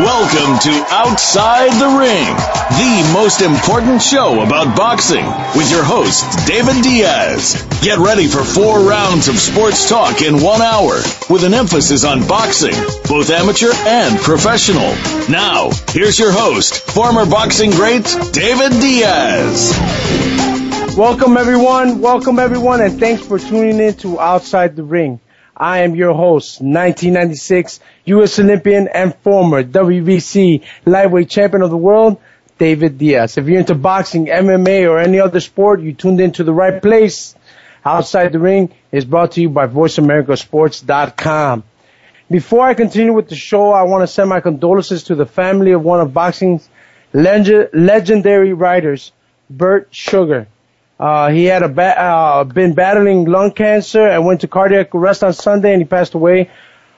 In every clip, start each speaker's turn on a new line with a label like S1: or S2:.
S1: Welcome to Outside the Ring, the most important show about boxing with your host, David Diaz. Get ready for four rounds of sports talk in one hour with an emphasis on boxing, both amateur and professional. Now, here's your host, former boxing great, David Diaz.
S2: Welcome everyone, welcome everyone, and thanks for tuning in to Outside the Ring. I am your host, 1996 U.S. Olympian and former WBC lightweight champion of the world, David Diaz. If you're into boxing, MMA, or any other sport, you tuned into the right place. Outside the Ring is brought to you by VoiceAmericaSports.com. Before I continue with the show, I want to send my condolences to the family of one of boxing's leg- legendary writers, Bert Sugar. Uh, he had a ba- uh, been battling lung cancer and went to cardiac arrest on Sunday, and he passed away.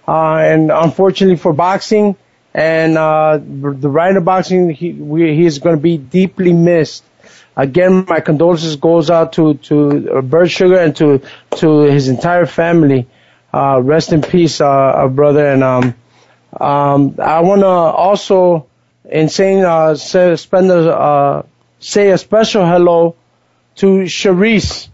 S2: Uh, and unfortunately for boxing and uh, the writer of boxing, he we, he is going to be deeply missed. Again, my condolences goes out to to Bert Sugar and to to his entire family. Uh, rest in peace, uh, brother. And um, um, I want to also, in saying, uh, say, spend a, uh, say a special hello to Charisse.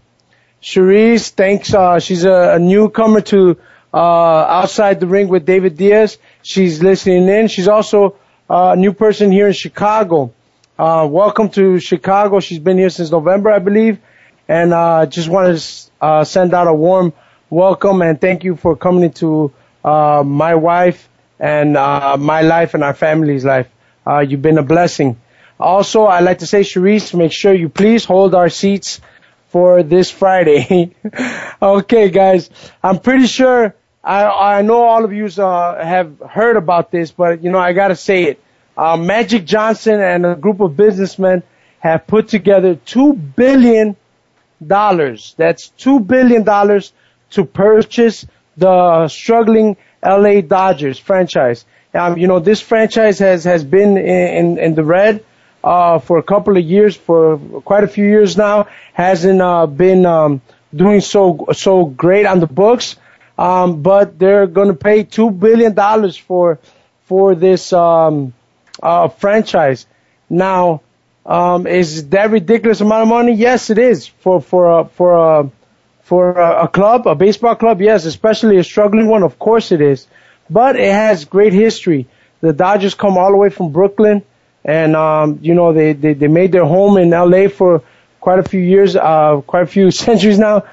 S2: Charisse, thanks. Uh, she's a, a newcomer to uh, outside the ring with David Diaz. She's listening in. She's also uh, a new person here in Chicago. Uh, welcome to Chicago. She's been here since November, I believe, and uh, just wanted to uh, send out a warm welcome and thank you for coming into my wife and my life and our family's life. You've been a blessing. Also, I'd like to say, Charisse, make sure you please hold our seats for this Friday. okay, guys, I'm pretty sure I, I know all of you uh, have heard about this, but you know I gotta say it. Uh, Magic Johnson and a group of businessmen have put together two billion dollars. That's two billion dollars to purchase the struggling LA Dodgers franchise. Um, you know, this franchise has, has been in, in, in the red, uh, for a couple of years, for quite a few years now, hasn't, uh, been, um, doing so, so great on the books. Um, but they're going to pay two billion dollars for, for this, um, uh, franchise. Now, um, is that ridiculous amount of money? Yes, it is for, for, a, for a, for a, a club, a baseball club, yes, especially a struggling one, of course it is. But it has great history. The Dodgers come all the way from Brooklyn, and um, you know they, they they made their home in LA for quite a few years, uh, quite a few centuries now,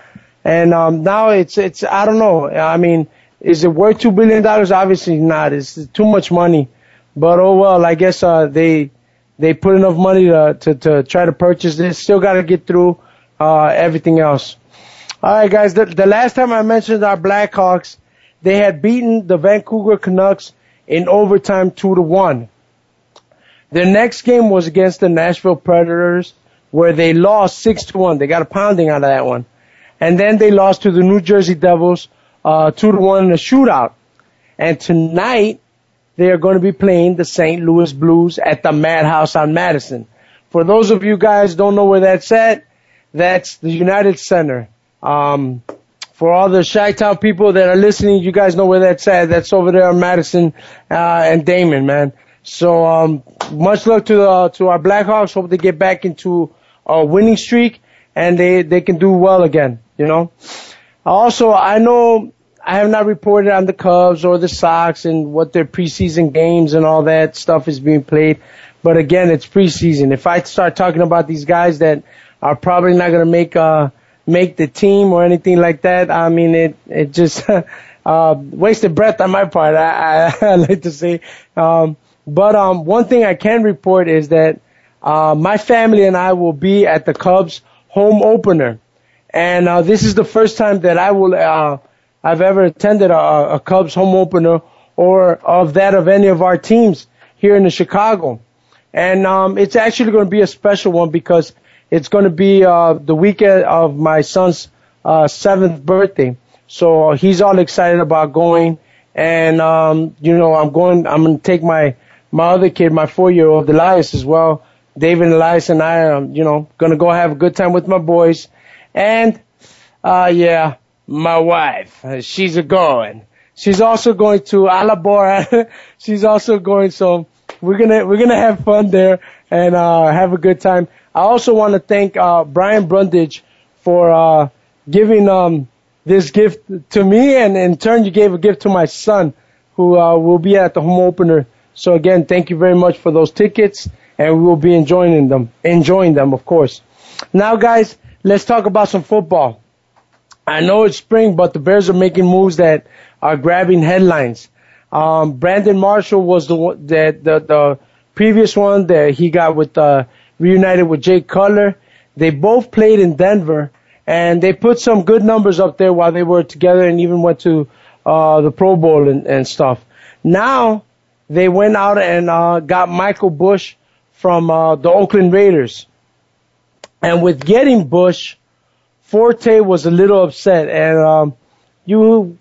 S2: and um, now it's it's I don't know. I mean, is it worth two billion dollars? Obviously not. It's too much money, but oh well. I guess uh, they they put enough money to to, to try to purchase this. Still got to get through uh, everything else. All right, guys. The, the last time I mentioned our Blackhawks, they had beaten the Vancouver Canucks in overtime two to one. Their next game was against the Nashville Predators, where they lost six to one. They got a pounding out of that one, and then they lost to the New Jersey Devils uh, two to one in a shootout. And tonight they are going to be playing the St. Louis Blues at the Madhouse on Madison. For those of you guys don't know where that's at, that's the United Center. Um, for all the Chi-Town people that are listening, you guys know where that's at. That's over there on Madison uh, and Damen, man. So um, much luck to the, to our Blackhawks. Hope they get back into a winning streak and they they can do well again. You know. Also, I know I have not reported on the Cubs or the Sox and what their preseason games and all that stuff is being played. But again, it's preseason. If I start talking about these guys that are probably not going to make uh make the team or anything like that. I mean, it, it just, uh, wasted breath on my part. I, I, I like to say. Um, but um, one thing I can report is that uh, my family and I will be at the Cubs home opener, and uh, this is the first time that I will uh, I've ever attended a, a Cubs home opener or of that of any of our teams here in the Chicago. And um, it's actually going to be a special one because it's going to be uh, the weekend of my son's uh, seventh birthday. So he's all excited about going. And, um, you know, I'm going, I'm going to take my, my other kid, my four year old Elias as well. David Elias and I are, you know, to go have a good time with my boys. And, uh, yeah, my wife, she's a going. She's also going to Alabora. she's also going, so we're gonna we're gonna have fun there and uh, have a good time. I also want to thank uh, Brian Brundage for uh, giving um, this gift to me, and in turn, you gave a gift to my son, who uh, will be at the home opener. So again, thank you very much for those tickets, and we will be enjoying them, enjoying them, of course. Now, guys, let's talk about some football. I know it's spring, but the Bears are making moves that are grabbing headlines. Um, Brandon Marshall was the one that the, the previous one that he got with uh, reunited with Jay Cutler. They both played in Denver, and they put some good numbers up there while they were together, and even went to uh, the Pro Bowl and, and stuff. Now they went out and uh, got Michael Bush from uh, the Oakland Raiders, and with getting Bush, Forte was a little upset, and um, you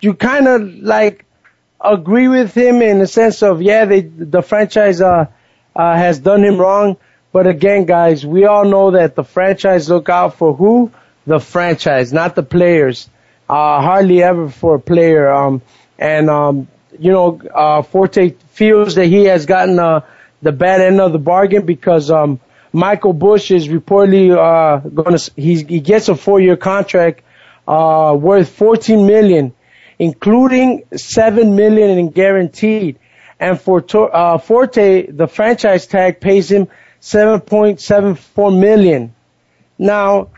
S2: you kind of like agree with him in the sense of yeah, they the franchise uh, uh, has done him wrong, but again, guys, we all know that the franchise look out for who the franchise, not the players. Uh, hardly ever for a player. Um, and um, you know, uh, Forte feels that he has gotten uh, the bad end of the bargain because um, Michael Bush is reportedly uh, going to he gets a four year contract uh, worth 14 million including seven million in guaranteed. And for uh, Forte, the franchise tag pays him 7.74 million. Now,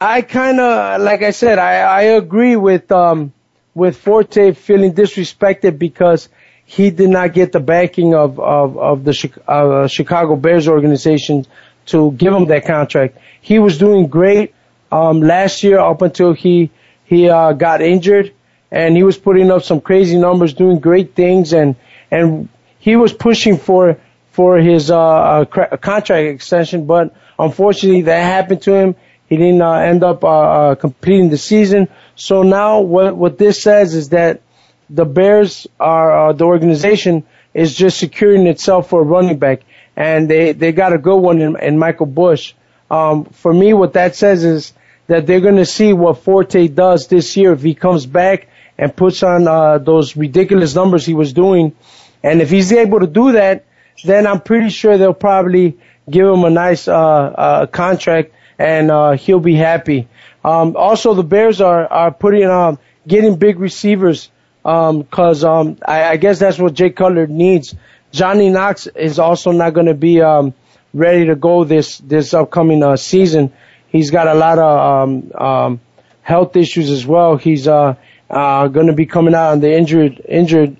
S2: I kind of, like I said, I, I agree with, um, with Forte feeling disrespected because he did not get the backing of, of, of the uh, Chicago Bears organization to give him that contract. He was doing great, um, last year up until he, he, uh, got injured and he was putting up some crazy numbers, doing great things, and and he was pushing for for his uh, uh contract extension, but unfortunately that happened to him. He didn't uh, end up uh, uh, completing the season. So now what what this says is that the Bears are uh, the organization is just securing itself for a running back, and they they got a good one in, in Michael Bush. Um, for me, what that says is that they're going to see what Forte does this year if he comes back and puts on uh, those ridiculous numbers he was doing. And if he's able to do that, then I'm pretty sure they'll probably give him a nice uh, uh, contract and uh, he'll be happy. Um, also, the Bears are are putting um, getting big receivers because um, um, I, I guess that's what Jay Cutler needs. Johnny Knox is also not going to be um, ready to go this this upcoming uh, season. He's got a lot of um, um, health issues as well. He's uh, uh, going to be coming out on the injured injured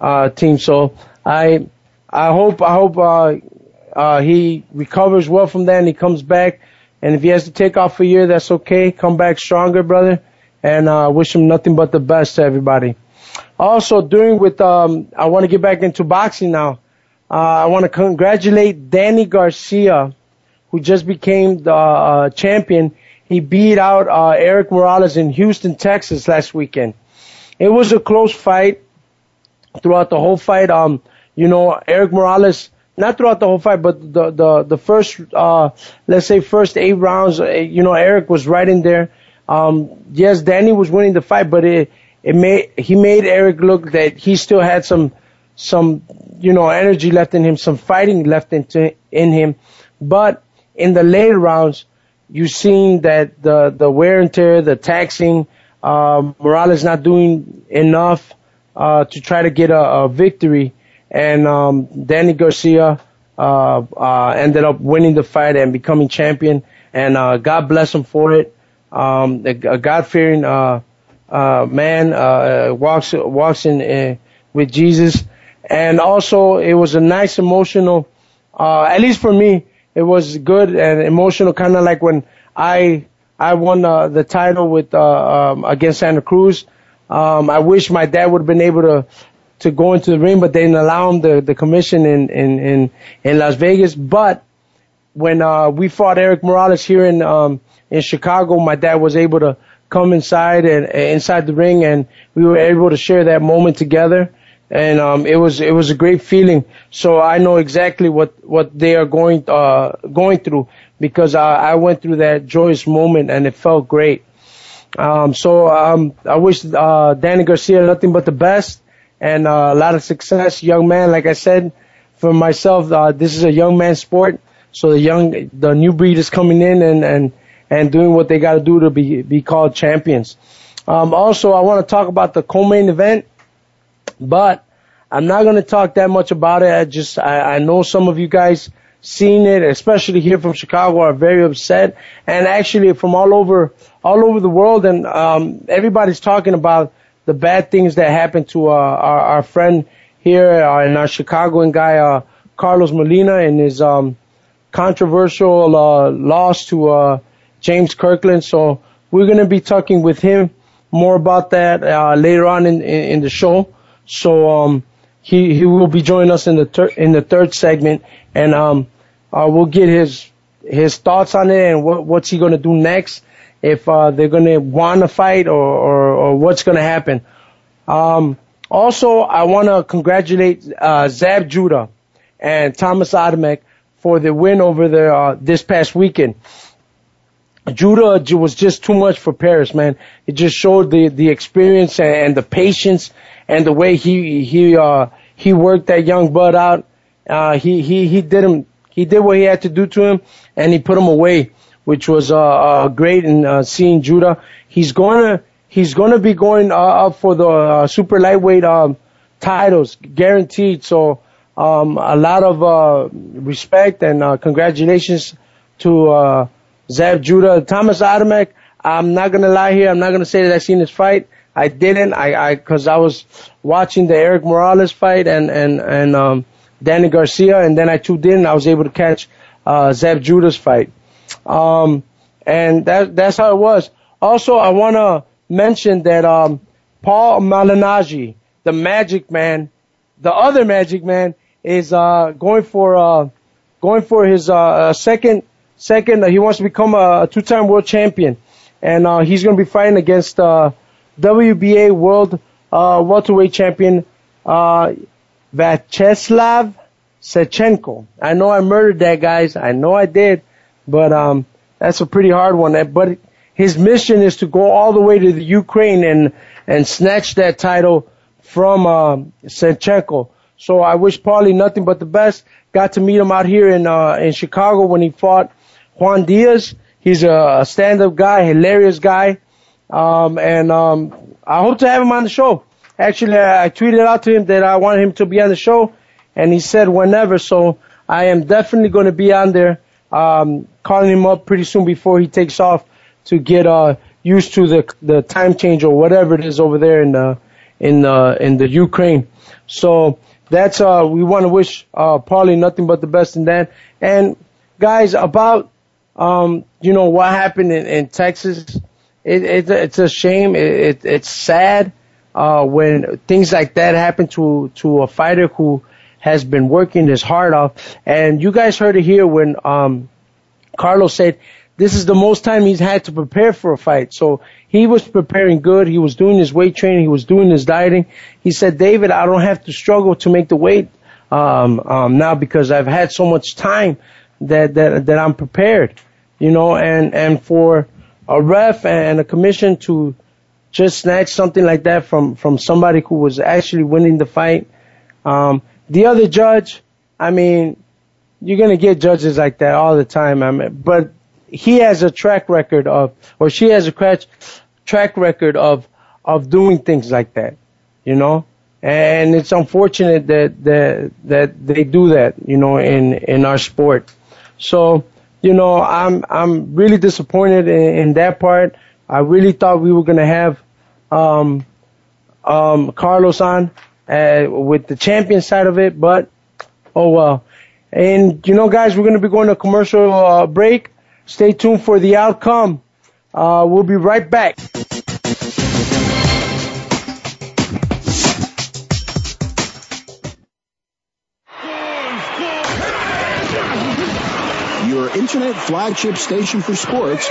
S2: uh, team. So I I hope I hope uh, uh, he recovers well from that and he comes back. And if he has to take off a year, that's okay. Come back stronger, brother. And uh, wish him nothing but the best to everybody. Also, doing with um, I want to get back into boxing now. Uh, I want to congratulate Danny Garcia, who just became the uh, champion he beat out uh, Erik Morales in Houston, Texas last weekend. It was a close fight throughout the whole fight. Um, you know, Eric Morales, not throughout the whole fight, but the the the first, uh, let's say first eight rounds, uh, you know, Eric was right in there. Um, yes, Danny was winning the fight, but it it made he made Eric look that he still had some some you know energy left in him, some fighting left into in him. But in the later rounds, you've seen that the the wear and tear, the taxing, uh, Morales not doing enough uh, to try to get a, a victory, and um, Danny Garcia uh, uh, ended up winning the fight and becoming champion. And uh, God bless him for it. Um, a God-fearing uh, uh, man uh, walks walks in uh, with Jesus, and also it was a nice emotional. Uh, at least for me, it was good and emotional, kind of like when I I won uh, the title with uh, um, against Santa Cruz. Um, I wish my dad would have been able to to go into the ring, but they didn't allow him the the commission in in in, in Las Vegas. But when uh, we fought Eric Morales here in um, in Chicago, my dad was able to come inside and inside the ring, and we were able to share that moment together. And um, it was it was a great feeling. So I know exactly what what they are going uh, going through because I, I went through that joyous moment and it felt great. Um, so um, I wish uh, Danny Garcia nothing but the best and uh, a lot of success, young man. Like I said, for myself, uh, this is a young man sport. So the young, the new breed is coming in and and and doing what they got to do to be be called champions. Um, also, I want to talk about the co-main event, but I'm not going to talk that much about it. I just I, I know some of you guys seen it, especially here from Chicago, are very upset, and actually from all over all over the world, and um, everybody's talking about the bad things that happened to uh, our, our friend here uh, and our Chicagoan guy uh, Carlos Molina and his um, controversial uh, loss to uh, James Kirkland. So we're going to be talking with him more about that uh, later on in, in, in the show. So um, he he will be joining us in the ter- in the third segment, and um, uh, we'll get his his thoughts on it and what what's he going to do next if uh, they're going to want to fight or, or, or what's going to happen. Um, also, I want to congratulate uh, Zab Judah and Thomas Adamek for the win over there uh, this past weekend. Judah was just too much for Paris, man. It just showed the the experience and, the patience and the way he he uh he worked that young bud out. Uh, he he he did him he did what he had to do to him, and he put him away which was uh, uh, great in uh, seeing Judah. He's gonna he's gonna be going up for the super lightweight um, titles, guaranteed. So um, a lot of uh, respect and congratulations to uh, Zab Judah, Thomas Adamek. I'm not gonna lie here. I'm not gonna say that I seen his fight. I didn't. I I because I was watching the Eric Morales fight and and and um, Danny Garcia, and then I tuned in. I was able to catch uh, Judah's fight. Um, and that, that's how it was. Also, I want to mention that, um, Paul Malignaggi, the magic man, the other magic man is, uh, going for, uh, going for his, uh, second, second, he wants to become a, a two-time world champion. And, uh, he's going to be fighting against, uh, WBA world, uh, welterweight champion, uh, Vyacheslav Sechenko. I know I murdered that, guys. I know I did. But um, that's a pretty hard one. But his mission is to go all the way to the Ukraine and and snatch that title from uh, Sechenko. So I wish Paulie nothing but the best. Got to meet him out here in uh, in Chicago when he fought Juan Diaz. He's a stand-up guy, hilarious guy, um, and um, I hope to have him on the show. Actually, I, tweeted out to him that I wanted him to be on the show, and he said whenever. So I am definitely going to be on there um, calling him up pretty soon before he takes off to get uh, used to the the time change or whatever it is over there in the in the in the Ukraine. So that's uh we want to wish uh Paulie nothing but the best in that. And guys, about um you know what happened in, in Texas, it, it it's a shame. It, it it's sad uh when things like that happen to to a fighter who has been working his heart off. And you guys heard it here when um, Carlos said this is the most time he's had to prepare for a fight. So he was preparing good. He was doing his weight training. He was doing his dieting. He said, David, I don't have to struggle to make the weight um, um, now because I've had so much time that that that I'm prepared. You know, and and for a ref and a commission to just snatch something like that from from somebody who was actually winning the fight. Um, the other judge, I mean, you're gonna get judges like that all the time. I mean, but he has a track record of, or she has a track record of, of doing things like that, you know. And it's unfortunate that that that they do that, you know, in in our sport. So, you know, I'm I'm really disappointed in, in that part. I really thought we were gonna have um, um, Carlos on uh, with the champion side of it, but oh well. And you know, guys, we're going to be going to commercial uh, break. Stay tuned for the outcome. Uh, we'll be right back.
S3: Your internet flagship station for sports.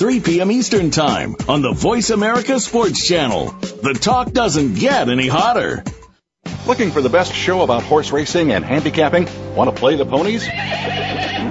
S1: 3 p.m. Eastern Time on the Voice America Sports Channel. The talk doesn't get any hotter.
S4: Looking for the best show about horse racing and handicapping? Want to play the ponies?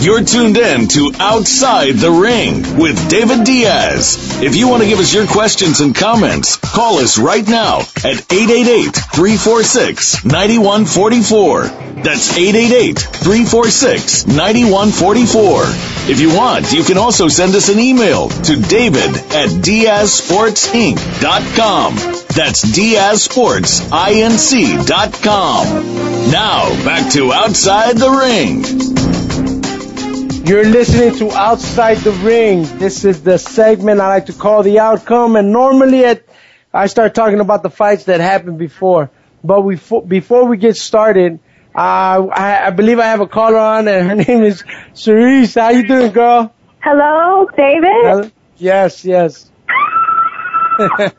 S1: You're tuned in to Outside the Ring with David Diaz. If you want to give us your questions and comments, call us right now at 888-346-9144. That's 888-346-9144. If you want, you can also send us an email to david at diazsportsinc.com. That's diazsportsinc.com. Now, back to Outside the Ring.
S2: You're listening to Outside the Ring. This is the segment I like to call the outcome. And normally at, I start talking about the fights that happened before. But we, before we get started, uh, I, I believe I have a caller on and her name is Cerise. How you doing, girl?
S5: Hello, David?
S2: Hello? Yes, yes.
S5: oh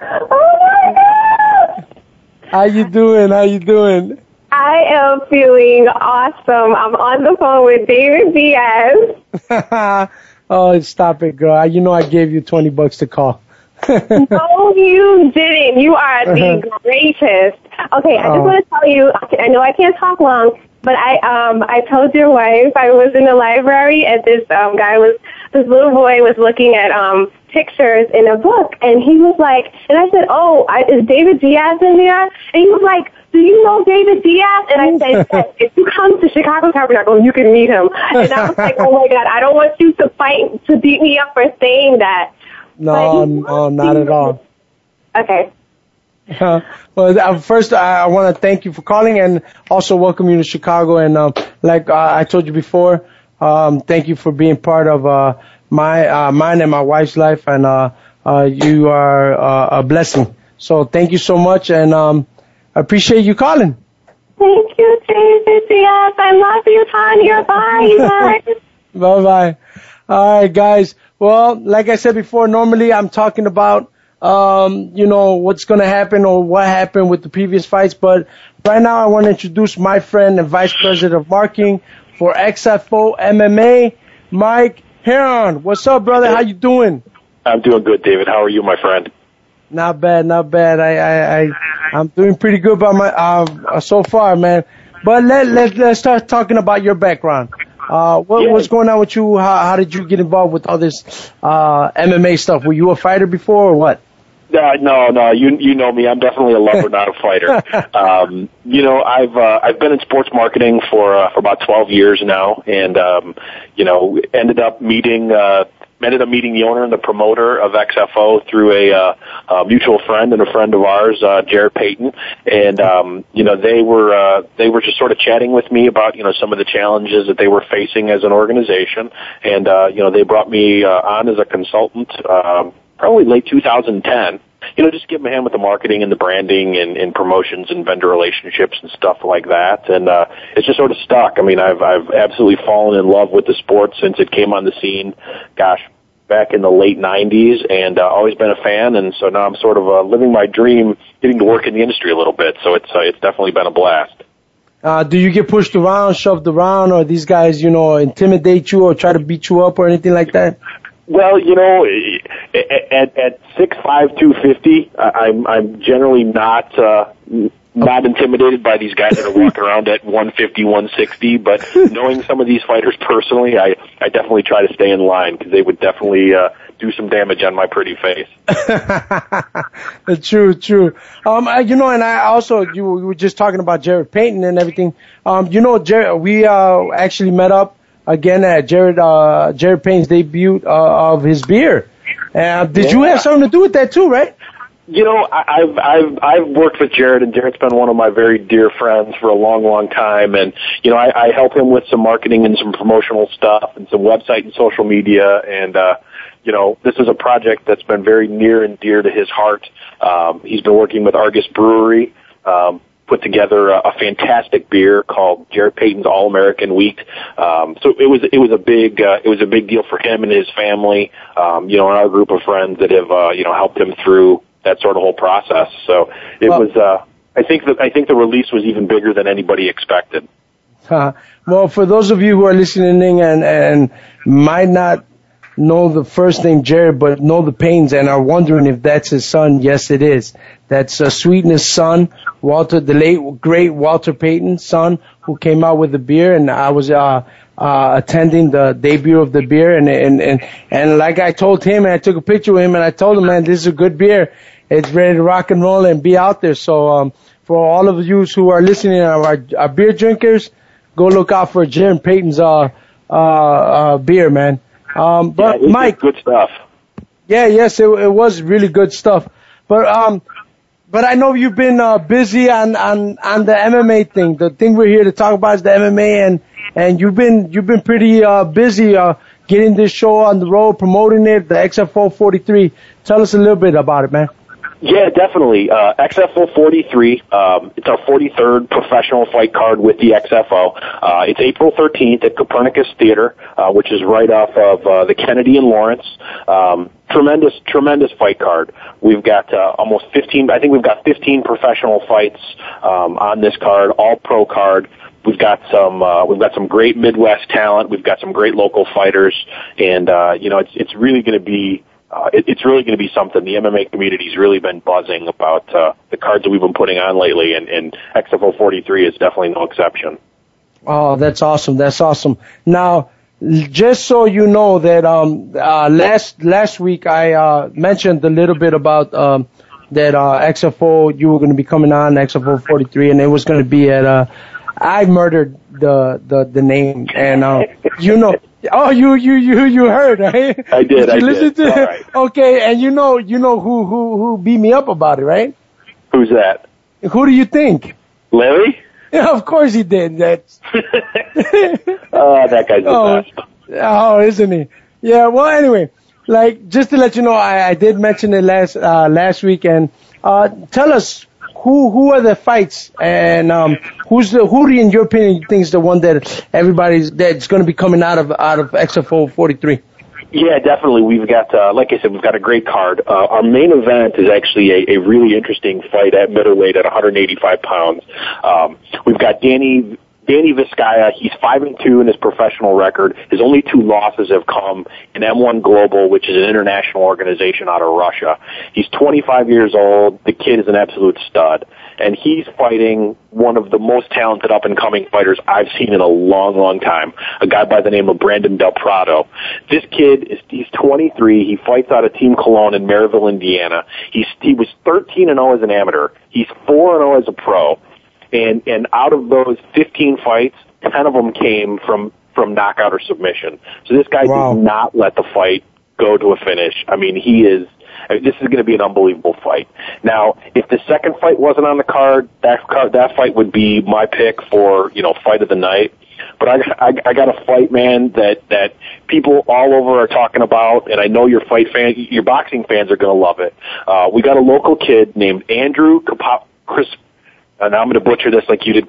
S5: my god!
S2: How you doing? How you doing?
S5: I am feeling awesome. I'm on the phone with David Diaz.
S2: oh, stop it, girl. You know I gave you 20 bucks to call.
S5: no, you didn't. You are the greatest. Okay, I just
S2: Oh.
S5: want to tell you, I know I can't talk long, but I um I told your wife I was in the library and this um guy was this little boy was looking at um pictures in a book and he was like and I said, "Oh, I, is David Diaz in there?" And he was like, "Do you know David Diaz?" And I said, yes, "If you come to Chicago Tabernacle, you can meet him." And I was like, "Oh my god, I don't want you to fight to beat me up for saying that."
S2: No, no, not at all.
S5: Okay.
S2: Uh, well, uh, first, I, I want to thank you for calling and also welcome you to Chicago. And um, like uh, I told you before, um, thank you for being part of uh, my uh, mine and my wife's life. And uh, uh, you are uh, a blessing. So thank you so much, and um, appreciate you calling.
S5: Thank you, David Yes, I love you, Tanya. Bye, guys.
S2: Bye bye. All right, guys. Well, like I said before, normally I'm talking about, um, you know, what's going to happen or what happened with the previous fights. But right now I want to introduce my friend and vice president of marketing for XFO MMA, Mike Heron. What's up, brother? How you doing?
S6: I'm doing good, David. How are you, my friend?
S2: Not bad, not bad. I, I, I, I'm doing pretty good by my, uh, so far, man. But let, let, let's start talking about your background. Uh, what, what's going on with you? How, how did you get involved with all this, uh, MMA stuff? Were you a fighter before or what?
S6: Uh, no, no, you you know me. I'm definitely a lover, not a fighter. Um, you know, I've uh, I've been in sports marketing for uh, for about 12 years now, and um, you know, ended up meeting uh, ended up meeting the owner and the promoter of XFO through a, uh, a mutual friend and a friend of ours, uh, Jarrett Payton, and um, you know they were uh, they were just sort of chatting with me about you know some of the challenges that they were facing as an organization, and uh, you know they brought me uh, on as a consultant. Um, probably late 2010 you know, just give them a hand with the marketing and the branding and, and promotions and vendor relationships and stuff like that. And uh, it's just sort of stuck. I mean, I've I've absolutely fallen in love with the sport since it came on the scene. Gosh, back in the late '90s, and uh, always been a fan. And so now I'm sort of uh, living my dream, getting to work in the industry a little bit. So it's uh, it's definitely been a blast.
S2: Uh, do you get pushed around, shoved around, or these guys, you know, intimidate you or try to beat you up or anything like that?
S6: Well, you know, at at six five two fifty, I'm I'm generally not uh, not intimidated by these guys that are walking around at one fifty, one sixty. But knowing some of these fighters personally, I I definitely try to stay in line because they would definitely uh, do some damage on my pretty face.
S2: true, true. Um, you know, and I also you, were just talking about Jarrett Payton and everything. Um, you know, Jarrett, we uh actually met up again at Jarrett uh, Jarrett Payton's debut uh, of his beer. Uh, did yeah. you have something to do with that too, right?
S6: You know, I've I've I've worked with Jarrett, and Jarrett's been one of my very dear friends for a long, long time. And you know, I, I help him with some marketing and some promotional stuff, and some website and social media. And uh, you know, this is a project that's been very near and dear to his heart. Um, he's been working with Argus Brewery. Um, put together a, a fantastic beer called Jarrett Payton's All American Wheat. Um, so it was it was a big uh, it was a big deal for him and his family. Um, you know, and our group of friends that have uh, you know helped him through that sort of whole process. So it well, was. Uh, I think that I think the release was even bigger than anybody expected.
S2: Uh, well, for those of you who are listening and and might not know the first name Jarrett, but know the pains and are wondering if that's his son. Yes, it is. That's uh, Sweetness' son, Walter, the late great Walter Payton's son, who came out with the beer, and I was uh, uh, attending the debut of the beer, and and and and like I told him, and I took a picture with him, and I told him, man, this is a good beer. It's ready to rock and roll and be out there. So um, for all of you who are listening, our, our beer drinkers, go look out for Jim Payton's uh, uh, uh, beer, man. Um, but
S6: yeah,
S2: Mike,
S6: good stuff.
S2: Yeah, yes, it, it was really good stuff. But um, but I know you've been uh, busy on on on the MMA thing. The thing we're here to talk about is the MMA, and and you've been you've been pretty uh, busy uh, getting this show on the road, promoting it. The XFO 43. Tell us a little bit about it, man.
S6: Yeah, definitely. Uh, XFO 43. Um, it's our 43rd professional fight card with the XFO. Uh, it's April 13th at Copernicus Theater, uh, which is right off of uh, the Kennedy and Lawrence. Um, tremendous, tremendous fight card. We've got uh, almost 15. I think we've got 15 professional fights um, on this card, all pro card. We've got some uh, we've got some great Midwest talent. We've got some great local fighters, and uh, you know it's it's really going to be uh, it, it's really going to be something. The MMA community's really been buzzing about uh, the cards that we've been putting on lately, and, and XFO 43 is definitely no exception.
S2: Oh, that's awesome. That's awesome. Now, just so you know that um, uh, last last week I uh, mentioned a little bit about um, that uh, XFO you were going to be coming on XFO 43, and it was going to be at. Uh, I murdered the the the name, and uh, you know Oh, you you you you heard, right?
S6: I did. did I
S2: listen
S6: did.
S2: to right. Okay, and you know you know who who who beat me up about it, right?
S6: Who's that?
S2: Who do you think?
S6: Larry?
S2: Yeah, of course he did. That's.
S6: oh, that guy's
S2: oh. Oh, isn't he? Yeah. Well, anyway, like just to let you know, I, I did mention it last uh, last week, and uh, tell us who who are the fights and um, who's the who in your opinion you think is the one that everybody's that's going to be coming out of out of XFO 43?
S6: Yeah, definitely. We've got, uh, like I said, we've got a great card. Uh, our main event is actually a, a really interesting fight at middleweight at 185 pounds. Um, we've got Danny Danny Vizcaya, he's five and two in his professional record. His only two losses have come in M1 Global, which is an international organization out of Russia. He's 25 years old. The kid is an absolute stud, and he's fighting one of the most talented up and coming fighters I've seen in a long, long time. A guy by the name of Brandon Del Prado. This kid is he's 23. He fights out of Team Cologne in Merrillville, Indiana. He's he was 13 and 0 as an amateur. He's 4 and 0 as a pro and and out of those 15 fights, 10 of them came from from knockout or submission. So this guy wow. did not let the fight go to a finish. I mean, he is. I mean, this is going to be an unbelievable fight. Now, if the second fight wasn't on the card, that card, that fight would be my pick for you know fight of the night. But I, I, I got a fight, man, that that people all over are talking about, and I know your fight fan, your boxing fans are going to love it. Uh, we got a local kid named Andrew Kapop, Chris. Uh, and I'm going to butcher this like you did,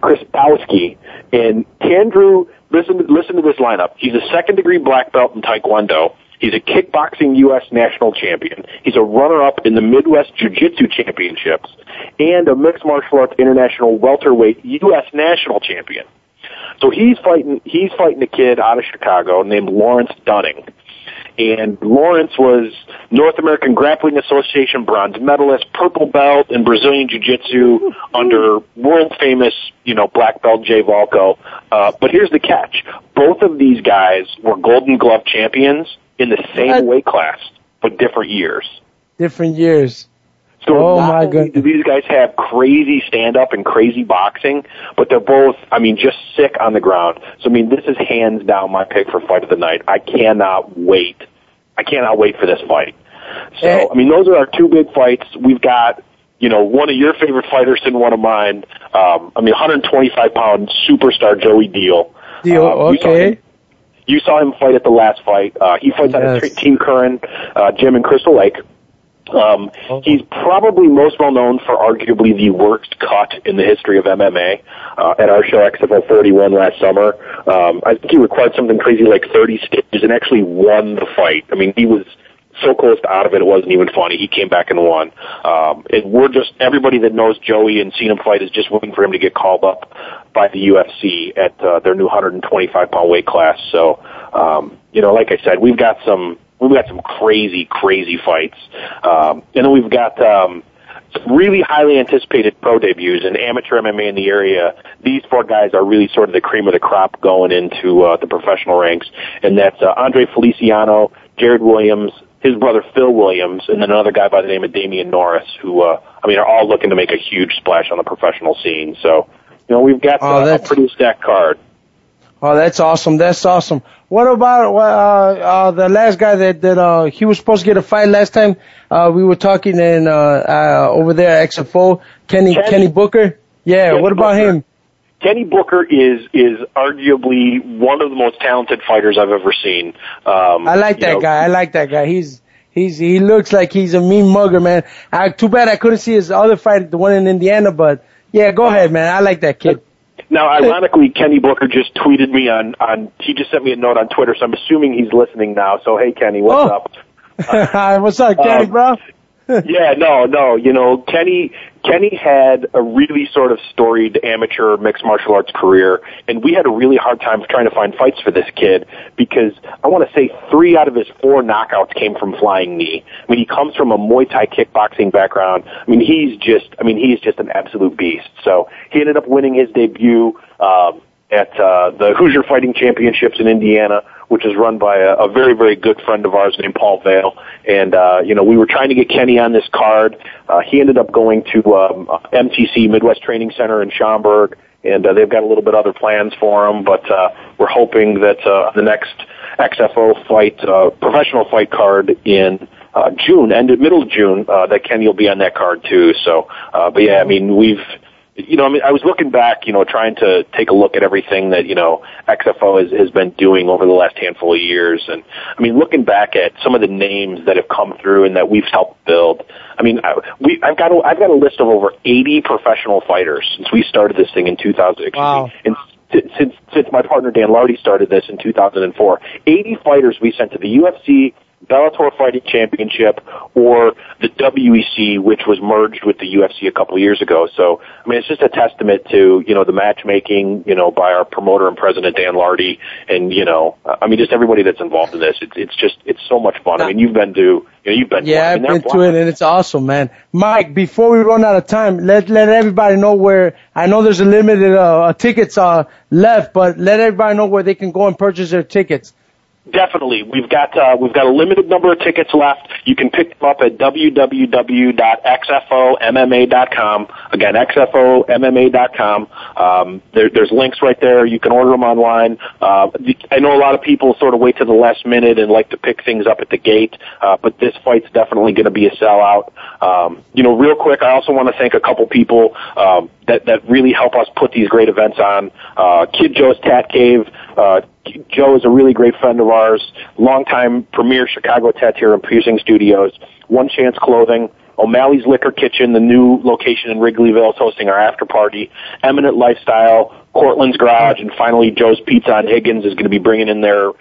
S6: Krispowski. And Andrew, listen, listen to this lineup. He's a second degree black belt in Taekwondo. He's a kickboxing U.S. national champion. He's a runner-up in the Midwest Jiu-Jitsu Championships and a mixed martial arts international welterweight U.S. national champion. So he's fighting, he's fighting a kid out of Chicago named Lawrence Dunning. And Lawrence was North American Grappling Association bronze medalist, purple belt in Brazilian Jiu-Jitsu under world famous, you know, black belt Jay Valco. Uh, but here's the catch. Both of these guys were Golden Glove champions in the same what? weight class, but different years.
S2: Different years.
S6: So oh my goodness. these guys have crazy stand up and crazy boxing, but they're both, I mean, just sick on the ground. So I mean, this is hands down my pick for fight of the night. I cannot wait. I cannot wait for this fight. So eh. I mean, those are our two big fights. We've got you know, one of your favorite fighters and one of mine. Um, I mean, 125 pound superstar Joey Deal.
S2: Deal, um, okay.
S6: You saw him fight at the last fight. Uh, he fights yes. out of Team Curran uh, gym in Crystal Lake. Um, oh. he's probably most well known for arguably the worst cut in the history of MMA uh, at our show XFO 31 last summer. Um, I think he required something crazy like 30 stitches and actually won the fight. I mean, he was so close to out of it, it wasn't even funny. He came back and won. Um, and we're just everybody that knows Joey and seen him fight is just waiting for him to get called up by the UFC at uh, their new 125 pound weight class. So, um, you know, like I said, we've got some we've got some crazy, crazy fights, um, and then we've got. Um, really highly anticipated pro debuts in amateur MMA in the area. These four guys are really sort of the cream of the crop going into uh, the professional ranks, and that's uh, Andre Feliciano, Jared Williams, his brother Phil Williams, and then another guy by the name of Damian Norris, who uh, I mean are all looking to make a huge splash on the professional scene. So, you know, we've got oh, uh, a pretty stacked card.
S2: Oh, that's awesome. That's awesome. What about uh, uh, the last guy that that uh, he was supposed to get a fight last time? Uh, we were talking in uh, uh, over there at XFO. Kenny Kenny, Kenny Booker. Yeah. Kenny what about Booker. him?
S6: Kenny Booker is is arguably one of the most talented fighters I've ever seen. Um,
S2: I like that know, guy. I like that guy. He's he's he looks like he's a mean mugger, man. I, too bad I couldn't see his other fight, the one in Indiana, but yeah, go ahead, man. I like that kid.
S6: Now, ironically, Kenny Booker just tweeted me on on. He just sent me a note on Twitter, so I'm assuming he's listening now. So hey, Kenny, what's oh. up?
S2: Uh, what's up, Kenny, um, bro?
S6: Yeah, no, no. You know, Kenny Kenny had a really sort of storied amateur mixed martial arts career, and we had a really hard time trying to find fights for this kid because I want to say three out of his four knockouts came from flying knee. I mean, he comes from a Muay Thai kickboxing background. I mean, he's just, I mean, he's just an absolute beast. So he ended up winning his debut. Um, at uh, the Hoosier Fighting Championships in Indiana, which is run by a, a very, very good friend of ours named Paul Vale. And, uh, you know, we were trying to get Kenny on this card. Uh, he ended up going to um, MTC Midwest Training Center in Schaumburg, and uh, they've got a little bit other plans for him, but uh, we're hoping that uh, the next XFO fight, uh, professional fight card in uh, June, end of middle of June, uh, that Kenny will be on that card too. So, uh, but yeah, I mean, we've you know, I mean, I was looking back, you know, trying to take a look at everything that, you know, XFO has, has been doing over the last handful of years. And I mean, looking back at some of the names that have come through and that we've helped build. I mean, I, we, I've got, a, I've got a list of over 80 professional fighters since we started this thing in 2000.
S2: Wow.
S6: And since, since my partner Dan Lardy started this in 2004, 80 fighters we sent to the UFC, Bellator Fighting Championship or the WEC, which was merged with the UFC a couple of years ago. So, I mean, it's just a testament to, you know, the matchmaking, you know, by our promoter and president, Dan Lardy, and, you know, I mean, just everybody that's involved in this. It's, it's just, it's so much fun. I mean, you've been to, you know, you've been
S2: yeah,
S6: to,
S2: I I've been to it, and it's awesome, man. Mike, before we run out of time, let, let everybody know where, I know there's a limited, uh, tickets, uh, left, but let everybody know where they can go and purchase their tickets.
S6: Definitely, we've got uh, we've got a limited number of tickets left. You can pick them up at www.xfomma.com. Again, xfomma.com. Um, there, there's links right there. You can order them online. Uh, I know a lot of people sort of wait to the last minute and like to pick things up at the gate, uh, but this fight's definitely going to be a sellout. Um, you know, real quick, I also want to thank a couple people um, that that really help us put these great events on. Uh, Kid Joe's Tat Cave. Uh, Joe is a really great friend of ours, longtime premier Chicago tattoo and piercing studios, One Chance Clothing, O'Malley's Liquor Kitchen, the new location in Wrigleyville is hosting our after party, Eminent Lifestyle, Cortland's Garage, and finally Joe's Pizza on Higgins is going to be bringing in their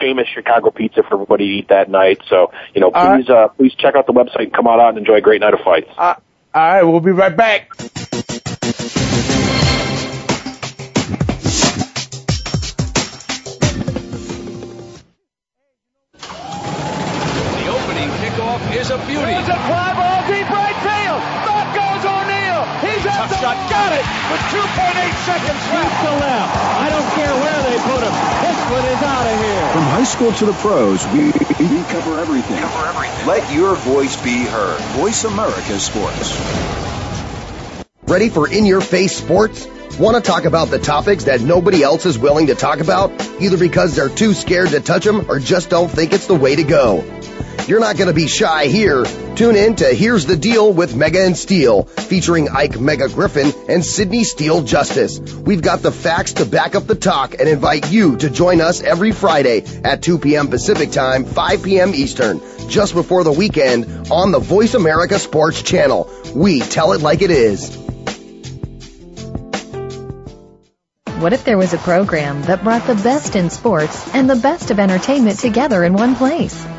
S6: famous Chicago pizza for everybody to eat that night. So, you know, please, uh, please check out the website and come on out and enjoy a great night of fights.
S2: Uh, all right, we'll be right back.
S7: Is a beauty. It's a fly ball deep right field. Back goes O'Neill. He's at the shot. Got it with 2.8 seconds left. to left. I don't care where they put him. This one is out of here.
S3: From high school to the pros, we, we cover everything. Cover everything. Let your voice be heard. Voice America Sports.
S8: Ready for in-your-face sports? Want to talk about the topics that nobody else is willing to talk about, either because they're too scared to touch them or just don't think it's the way to go? You're not going to be shy here. Tune in to Here's the Deal with Mega and Steel, featuring Ike Mega Griffin and Sydney Steele Justice. We've got the facts to back up the talk and invite you to join us every Friday at 2 p.m. Pacific Time, 5 p.m. Eastern, just before the weekend on the Voice America Sports Channel. We tell it like it is.
S9: What if there was a program that brought the best in sports and the best of entertainment together in one place?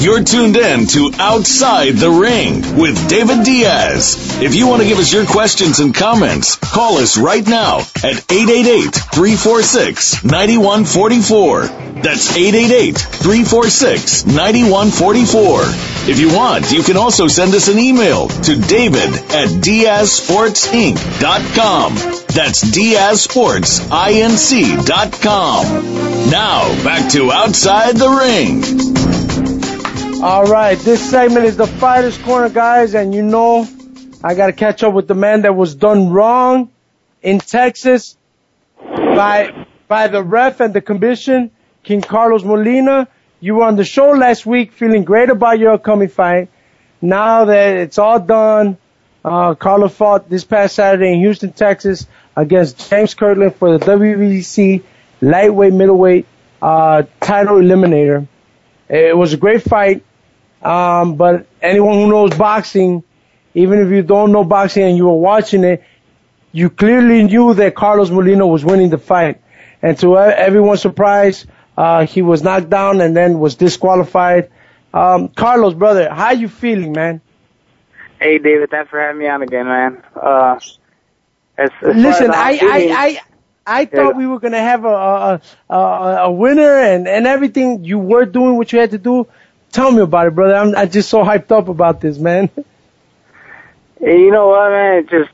S1: You're tuned in to Outside the Ring with David Diaz. If you want to give us your questions and comments, call us right now at 888-346-9144. That's 888-346-9144. If you want, you can also send us an email to david at diazsportsinc.com. That's diazsportsinc.com. Now, back to Outside the Ring.
S2: All right, this segment is the Fighters Corner, guys, and you know I got to catch up with the man that was done wrong in Texas by by the ref and the commission, King Carlos Molina. You were on the show last week, feeling great about your upcoming fight. Now that it's all done, uh, Carlos fought this past Saturday in Houston, Texas, against James Kirkland for the WBC lightweight middleweight uh, title eliminator. It was a great fight. Um, but anyone who knows boxing, even if you don't know boxing and you were watching it, you clearly knew that Carlos Molina was winning the fight. And to everyone's surprise, uh, he was knocked down and then was disqualified. Um, Carlos, brother, how you feeling, man?
S10: Hey, David, thanks for having me on again, man. Uh, as, as
S2: Listen, I, I, I, I thought yeah. we were gonna have a, a, a, a winner and, and everything. You were doing what you had to do. Tell me about it, brother. I'm, I'm just so hyped up about this, man.
S10: You know what, man? It's just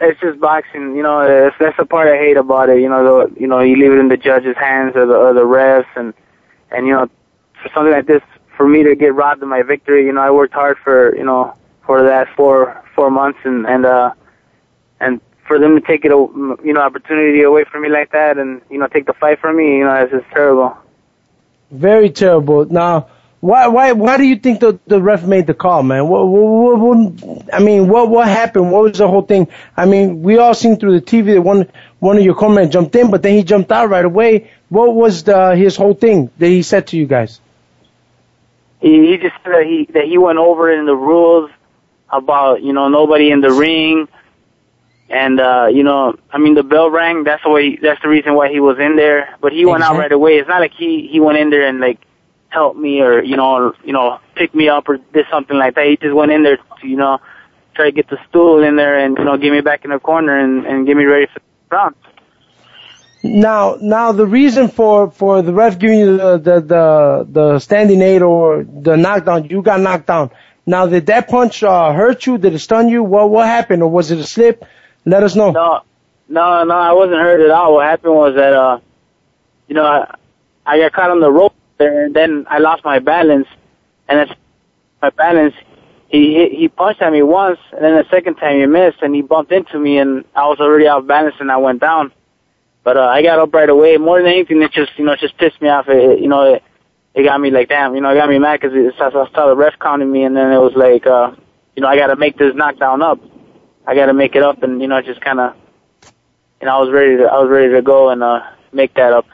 S10: it's just boxing. You know, it's, that's the part I hate about it. You know, the you know you leave it in the judges' hands or the or the refs, and and you know, for something like this, for me to get robbed of my victory, you know, I worked hard for you know for the last four four months, and and uh and for them to take it, you know, opportunity away from me like that, and you know, take the fight from me, you know, it's just terrible.
S2: Very terrible. Now why, why, why do you think the, the ref made the call, man? What, what, what, I mean, what, what happened? What was the whole thing? I mean, we all seen through the TV that one, one of your cornermen jumped in, but then he jumped out right away. what was the his whole thing that he said to you guys?
S10: He, he just said that he that he went over in the rules about you know nobody in the ring, and uh, you know I mean the bell rang. That's the way. That's the reason why he was in there. But he went out right away. It's not like he he went in there and like helped me or you know you know pick me up or did something like that. He just went in there to you know try to get the stool in there and you know get me back in the corner and and get me ready for the round.
S2: Now, now the reason for for the ref giving you the the the, the standing eight or the knockdown, you got knocked down. Now, did that punch uh, hurt you? Did it stun you? What what happened, or was it a slip? Let us know.
S10: No, no, no, I wasn't hurt at all. What happened was that uh, you know, I, I got caught on the rope there, and then I lost my balance, and that's my balance. He hit, he punched at me once, and then the second time he missed, and he bumped into me, and I was already off balance, and I went down. But uh, I got up right away. More than anything, it just you know just pissed me off. It, you know, it, it got me like damn. You know, it got me mad because I saw the ref counting me, and then it was like, uh, you know, I got to make this knockdown up. I got to make it up, and you know, just kind of, you know, I was ready to I was ready to go and uh, make that up.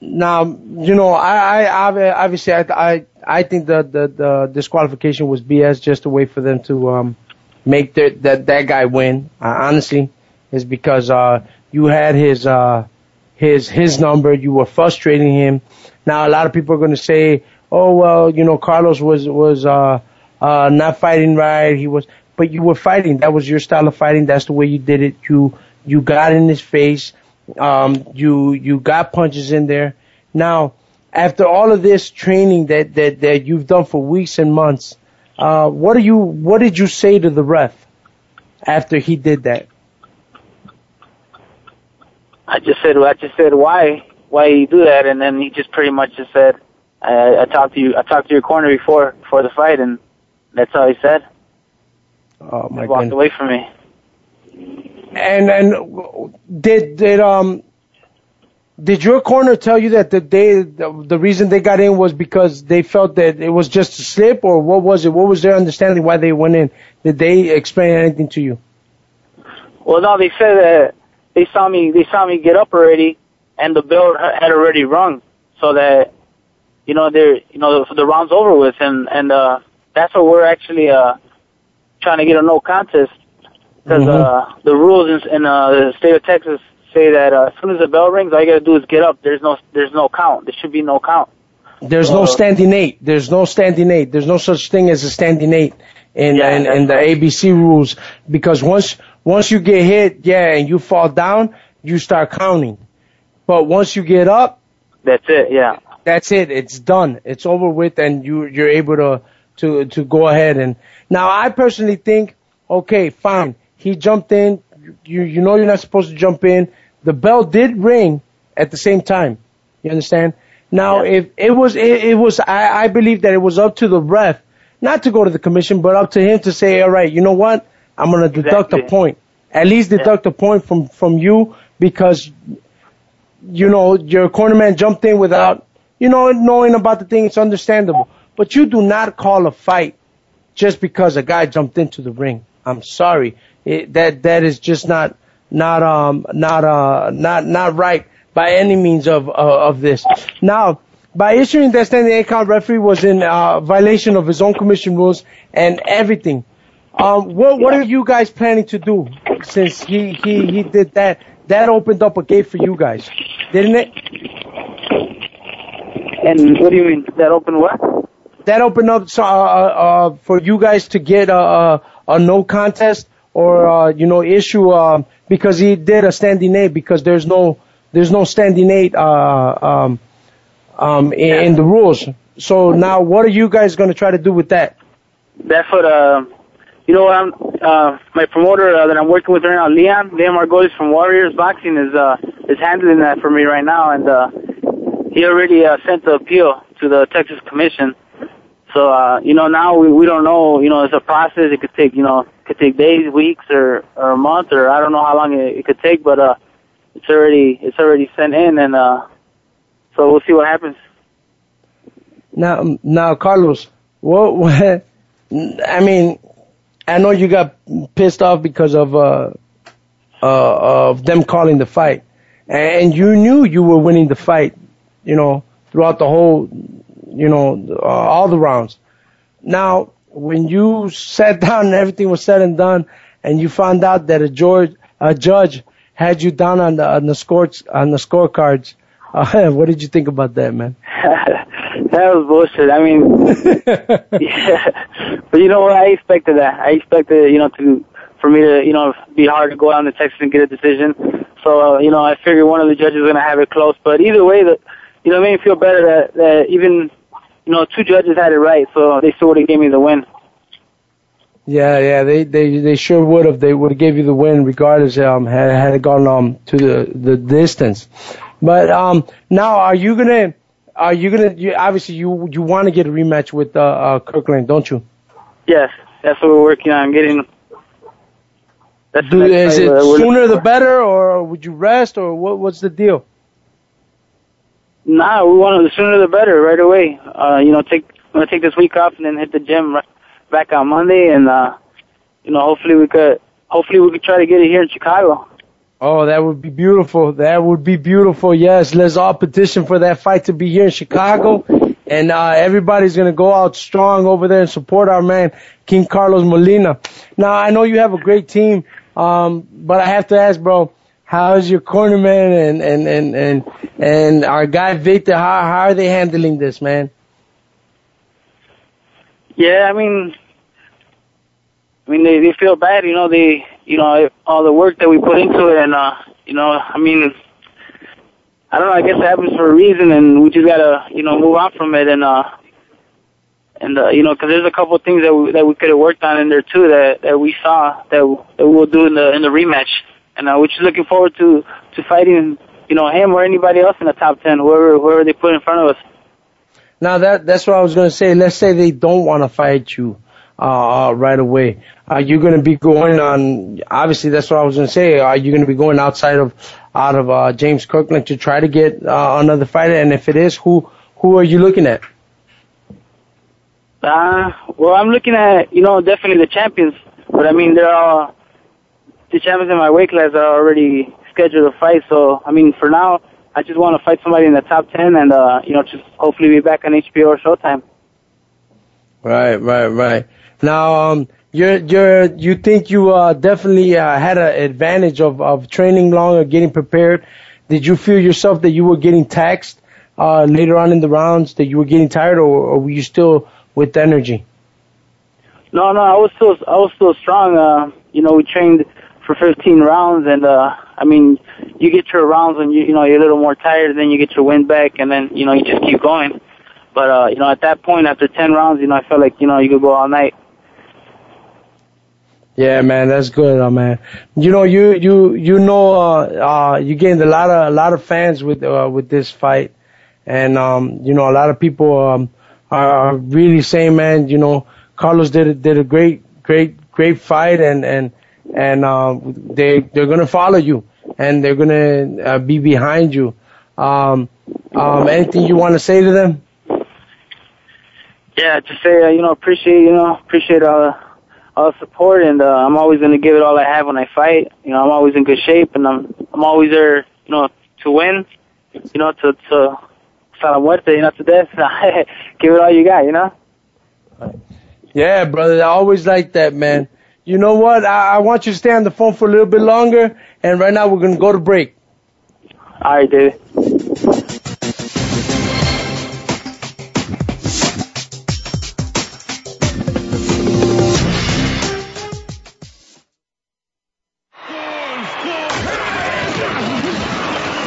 S2: Now, you know, I, I obviously I I I think the, the the disqualification was BS, just a way for them to um make their, that that guy win. Uh, honestly, is because uh you had his uh his his number. You were frustrating him. Now a lot of people are going to say, "Oh well, you know, Carlos was was uh uh not fighting right. He was, but you were fighting. That was your style of fighting. That's the way you did it. You you got in his face. Um, you you got punches in there. Now, after all of this training that that that you've done for weeks and months, uh, what do you what did you say to the ref after he did that?
S10: I just said, I just said, why, why you do that? And then he just pretty much just said, I, I talked to you, I talked to your corner before, before the fight, and that's all he said.
S2: Oh my
S10: he walked
S2: goodness.
S10: away from me.
S2: And and did did um did your corner tell you that the they the, the reason they got in was because they felt that it was just a slip, or what was it? What was their understanding why they went in? Did they explain anything to you?
S10: Well, no, they said that they saw me, they saw me get up already, and the bell had already rung, so that you know they're you know the, the round's over with, and and uh that's what we're actually uh trying to get a no contest because uh the rules in, in uh, the state of Texas say that uh, as soon as the bell rings, all you gotta do is get up. There's no there's no count. There should be no count.
S2: There's no standing eight. There's no standing eight. There's no such thing as a standing eight in
S10: Yeah,
S2: in, in the ABC rules because once once you get hit, yeah, and you fall down, you start counting. But once you get up,
S10: That's it. Yeah.
S2: that's it. It's done. It's over with, and you you're able to to to go ahead and now I personally think, okay, fine. He jumped in. You you know you're not supposed to jump in. The bell did ring at the same time. You understand? Now if it was it, it was I I believe that it was up to the ref not to go to the commission, but up to him to say, all right, you know what? I'm gonna deduct a point. At least deduct a point from from you because you know, your cornerman jumped in without, you know, knowing about the thing. It's understandable. But you do not call a fight just because a guy jumped into the ring. I'm sorry. It, that that is just not not um not uh not not right by any means of uh, of this. Now, by issuing that standing eight count, referee was in uh, violation of his own commission rules and everything. Um, what what are you guys planning to do since he he he did that? That opened up a gate for you guys, didn't it?
S10: And what do you mean? That open what?
S2: That opened up so, uh, uh, for you guys to get a, a, a no contest or uh, you know issue um, because he did a standing eight because there's no there's no standing eight uh, um, um, in, in the rules. So now what are you guys going to try to do with that?
S10: That's what uh, you know. I'm uh, my promoter uh, that I'm working with right now, Leon Leon Margules from Warriors Boxing is uh is handling that for me right now, and uh, he already uh, sent the appeal to the Texas Commission. So uh, you know now we we don't know. You know it's a process. It could take you know could take days, weeks, or or a month, or I don't know how long it, it could take. But uh, it's already it's already sent in, and uh, so we'll see what happens.
S2: Now, now, Carlos, what, what? I mean, I know you got pissed off because of uh, uh, of them calling the fight, and you knew you were winning the fight, you know, throughout the whole, you know, uh, all the rounds. Now, when you sat down and everything was said and done, and you found out that a George, a judge had you down on the on the scores on the scorecards, uh, what did you think about that, man?
S10: that was bullshit. I mean, yeah. But you know what? I expected that. I expected, you know, to for me to, you know, be hard to go down to Texas and get a decision. So, uh, you know, I figured one of the judges was going to have it close. But either way, the, you know, it made me feel better that, that even, you know, two judges had it right. So they sort of gave me the win.
S2: Yeah, yeah, they they they sure would have. They would have gave you the win regardless. Um, had had it gone um to the the distance. But um, now are you gonna are you gonna you, obviously you you want to get a rematch with uh, uh Kirkland, don't you?
S10: Yes, that's what we're working on getting. That's
S2: Do, is it sooner the better, or would you rest, or what? What's the deal?
S10: Nah, we want to, the sooner the better, right away. Uh, you know, take I'm gonna take this week off and then hit the gym right back on Monday, and uh, you know, hopefully we could hopefully we could try to get it here in Chicago.
S2: Oh, that would be beautiful. That would be beautiful. Yes, let's all petition for that fight to be here in Chicago. And uh, everybody's going to go out strong over there and support our man, King Carlos Molina. Now, I know you have a great team, um, but I have to ask, bro, how's your cornerman and, and, and, and, and our guy Victor, how, how are they handling this, man?
S10: Yeah, I mean, I mean they they feel bad, you know. They you know all the work that we put into it, and uh, you know, I mean, I don't know. I guess it happens for a reason, and we just gotta you know move on from it, and uh, and uh, you know, because there's a couple of things that we that we could have worked on in there too that that we saw that that we'll do in the in the rematch, and uh, we're just looking forward to to fighting you know him or anybody else in the top ten, whoever whoever they put in front of us.
S2: Now that that's what I was going to say. Let's say they don't want to fight you uh, right away. Are you going to be going on? Obviously, that's what I was going to say. Are you going to be going outside of out of uh, James Kirkland to try to get uh, another fighter? And if it is, who who are you looking at?
S10: Uh, well, I'm looking at, you know, definitely the champions. But I mean, they're all, the champions in my weight class are already scheduled to fight. So, I mean, for now, I just want to fight somebody in the top 10 and, uh, you know, just hopefully be back on HBO or Showtime.
S2: Right, right, right. Now, um, you're you're you think you uh, definitely uh, had an advantage of of training longer, getting prepared. Did you feel yourself that you were getting taxed uh, later on in the rounds, that you were getting tired, or, or were you still with energy?
S10: No, no, I was still, I was still strong. Uh, you know, we trained for 15 rounds and, uh, I mean, you get your rounds when you, you know, you're a little more tired, and then you get your wind back and then, you know, you just keep going. But, uh, you know, at that point, after 10 rounds, you know, I felt like, you know, you could go all night.
S2: Yeah, man, that's good, uh, man. You know, you you you know, uh, uh, you gained a lot of a lot of fans with uh, with this fight, and um, you know, a lot of people um, are, are really saying, man, you know, Carlos did a, did a great great great fight, and and and uh, they they're gonna follow you, and they're gonna uh, be behind you. Um, um, anything you want to say to them?
S10: Yeah, just say, uh, you know, appreciate, you know, appreciate all, all the support and, uh, I'm always to give it all I have when I fight. You know, I'm always in good shape and I'm, I'm always there, you know, to win, you know, to, to, la muerte, you know, to death. give it all you got, you know?
S2: Yeah, brother, I always like that, man. You know what? I, I want you to stay on the phone for a little bit longer, and right now we're gonna go to break.
S10: All right, David.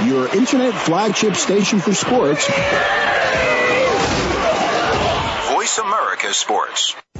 S3: Your internet flagship station for sports.
S1: Voice America Sports.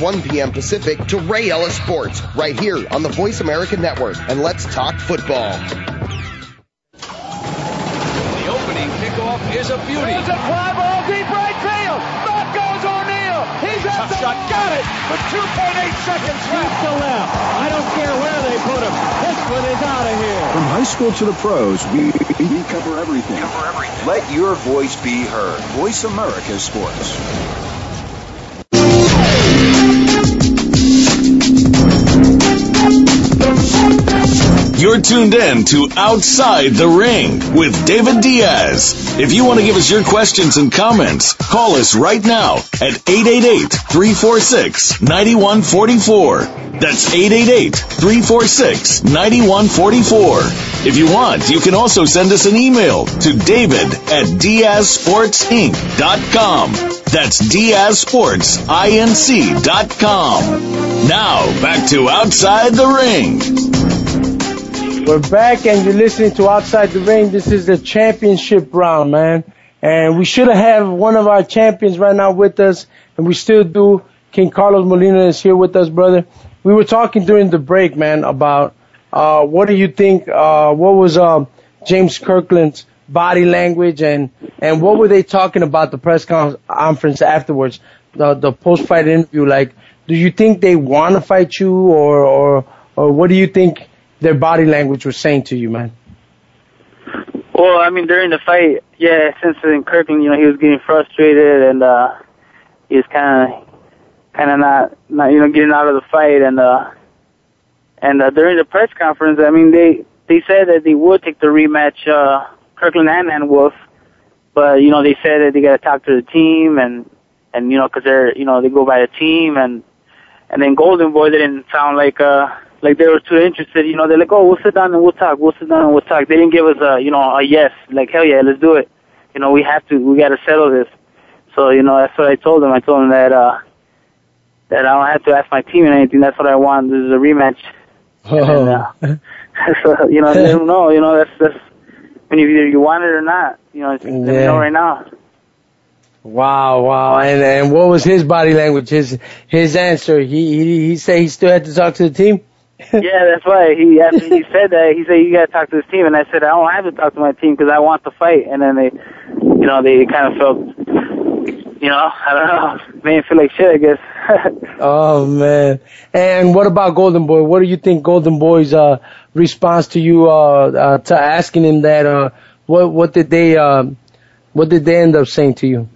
S8: 1 p.m. Pacific to Ray Ellis Sports right here on the Voice America Network and let's talk football.
S7: The opening kickoff is a beauty. It's a fly ball deep right field. Back goes O'Neill. He's at the shot. Got it with 2.8 seconds left. to left. I don't care where they put him. This one is out of here.
S3: From high school to the pros, we, we cover everything. Cover everything. Let your voice be heard. Voice America Sports.
S1: You're tuned in to Outside the Ring with David Diaz. If you want to give us your questions and comments, call us right now at 888-346-9144. That's 888-346-9144. If you want, you can also send us an email to david at diazsportsinc.com. That's diazsportsinc.com. Now, back to Outside the Ring.
S2: We're back and you're listening to Outside the Ring. This is the championship round, man. And we should have one of our champions right now with us, and we still do. King Carlos Molina is here with us, brother. We were talking during the break, man, about uh, what do you think? Uh, what was uh, James Kirkland's body language, and and what were they talking about the press conference afterwards, the the post fight interview? Like, do you think they want to fight you, or or or what do you think? Their body language was saying to you, man?
S10: Well, I mean, during the fight, yeah, since in Kirkland, you know, he was getting frustrated and uh he was kind of, kind of not, not, you know, getting out of the fight. And uh and uh, during the press conference, I mean, they they said that they would take the rematch, uh Kirkland and, and Wolfe, but you know, they said that they got to talk to the team and and you know, because they're, you know, they go by the team and and then Golden Boy didn't sound like uh like they were too interested. You know, they're like, oh, we'll sit down and we'll talk. We'll sit down and we'll talk. They didn't give us a, you know, a yes. Like, hell yeah, let's do it. You know, we have to, we got to settle this. So, you know, that's what I told them. I told them that, uh, that I don't have to ask my team and anything. That's what I want. This is a rematch.
S2: Oh.
S10: And, uh, so, you know, they don't know. You know, that's, that's, when you, either you want it or not. You know, just let me know right now.
S2: Wow, wow. And and what was his body language? His his answer. He he he said he still had to talk to the team.
S10: Yeah, that's why He after he said that, he said you got to talk to his team, and I said I don't have to talk to my team because I want to fight. And then they, you know, they kind of felt, you know, I don't know, made me feel like shit, I guess.
S2: oh man! And what about Golden Boy? What do you think Golden Boy's uh response to you uh, uh to asking him that? Uh, what what did they um what did they end up saying to you?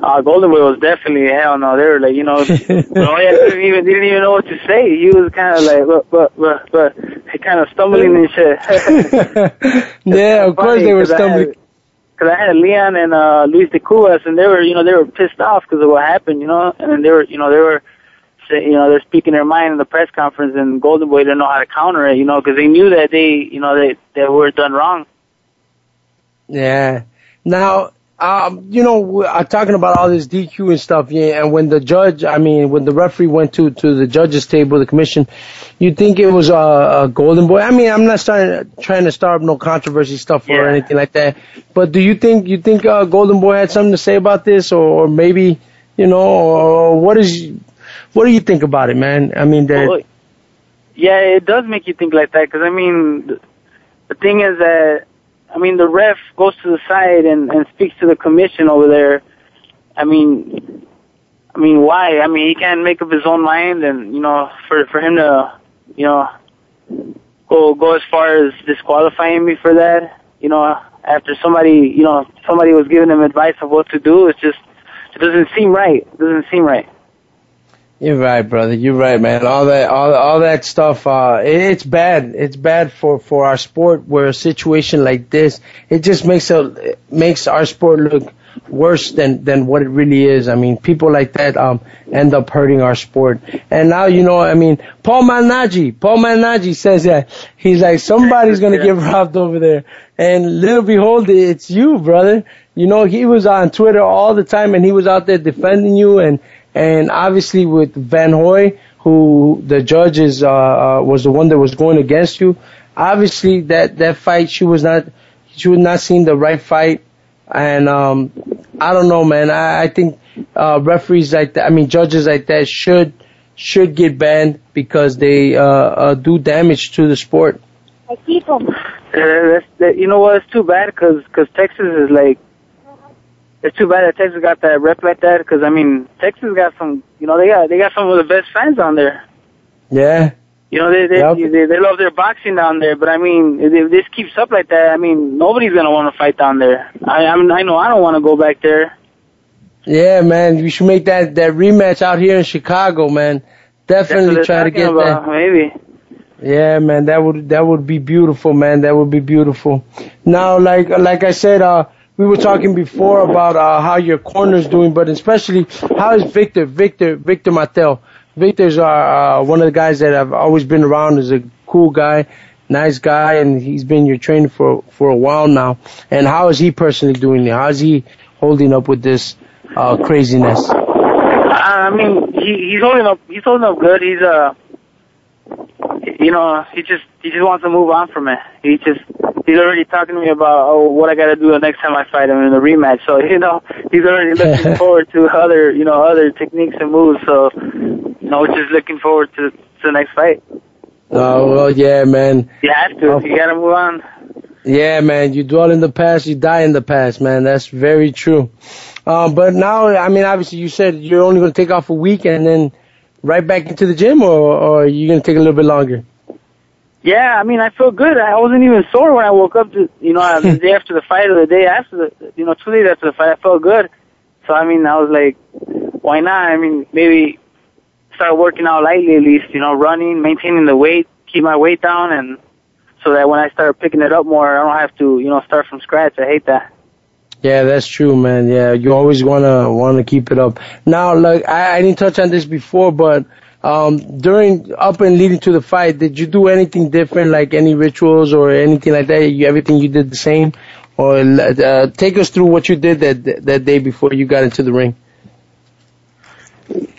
S10: Uh, Golden Boy was definitely hell no. They were like, you know, Roya didn't even didn't even know what to say. He was kind of like, but but but but kind of stumbling and shit.
S2: yeah, of course they were stumbling.
S10: Because I had Leon and uh Luis DeCubas, and they were, you know, they were pissed off because of what happened, you know, and they were, you know, they were, you know, they're speaking their mind in the press conference, and Golden Boy didn't know how to counter it, you know, because they knew that they, you know, they they were done wrong.
S2: Yeah. Now, um, you know, I'm talking about all this DQ and stuff, yeah, and when the judge, I mean, when the referee went to, to the judge's table, the commission, you think it was a, a golden boy? I mean, I'm not starting, trying to start no controversy stuff
S10: Yeah.
S2: or anything like that, but do you think, you think, uh, golden boy had something to say about this or, or maybe, you know, or what is, what do you think about it, man? I mean, that,
S10: Well, yeah, it does make you think like that because I mean, the thing is that I mean the ref goes to the side and and speaks to the commission over there. I mean, I mean why? I mean he can't make up his own mind, and you know for for him to you know go go as far as disqualifying me for that. You know after somebody you know somebody was giving him advice of what to do. It's just it doesn't seem right. It doesn't seem right.
S2: You're right, brother. You're right, man. All that, all, all that stuff. Uh, it, it's bad. It's bad for for our sport. Where a situation like this, it just makes a it makes our sport look worse than than what it really is. I mean, people like that um end up hurting our sport. And now you know, I mean, Paul Malignaggi, Paul Malignaggi says that he's like somebody's gonna get robbed over there, and little behold, it's you, brother. You know, he was on Twitter all the time, and he was out there defending you, and and obviously with Van Hoy, who the judge is uh, uh was the one that was going against you. Obviously, that that fight, she was not she was not seeing the right fight and um, I don't know, man. I, I think uh, referees like that, I mean judges like that should should get banned because they uh, uh, do damage to the sport.
S5: I keep them.
S10: Uh, that's, that, you know what? It's too bad because cause Texas is like. It's too bad that Texas got that rep like that because I mean Texas got some you know they got they got some of the best fans on there.
S2: Yeah.
S10: You know, they they,
S2: Yep.
S10: they they love their boxing down there, but I mean, if this keeps up like that, I mean, nobody's gonna want to fight down there. I I, mean, I know I don't want to go back there.
S2: Yeah, man. You should make that that rematch out here in Chicago, man. Definitely try to get
S10: about,
S2: that.
S10: Maybe.
S2: Yeah, man, that would that would be beautiful, man. That would be beautiful. Now, like like I said, uh, we were talking before about uh, how your corner's doing, but especially how is Victor, Victor, Victor Mattel. Victor's uh, uh, one of the guys that I've always been around. is a cool guy, nice guy, and he's been your trainer for for a while now. And how is he personally doing? How is he holding up with this uh, craziness?
S10: I mean, he he's holding up. He's holding up good. He's uh, you know, he just he just wants to move on from it. He just he's already talking to me about oh what I got to do the next time I fight him in the rematch. So you know, he's already looking forward to other you know other techniques and moves. So you know, just looking forward to to the next fight.
S2: Oh well, yeah, man.
S10: You have to. You got to move on.
S2: Yeah, man. You dwell in the past, you die in the past, man. That's very true. Um, but now, I mean, obviously, you said you're only to take off a week and then right back into the gym, or, or are you going to take a little bit longer?
S10: Yeah, I mean, I feel good. I wasn't even sore when I woke up. To, you know, the day after the fight or the day after the, you know, two days after the fight, I felt good. So I mean, I was like, why not? I mean, maybe start working out lightly at least. You know, running, maintaining the weight, keep my weight down, and so that when I start picking it up more, I don't have to, you know, start from scratch. I hate that.
S2: Yeah, that's true, man. Yeah, you always wanna wanna keep it up. Now, like I, I didn't touch on this before, but um, during up and leading to the fight, did you do anything different, like any rituals or anything like that? You, everything you did the same, or uh, take us through what you did that that day before you got into the ring.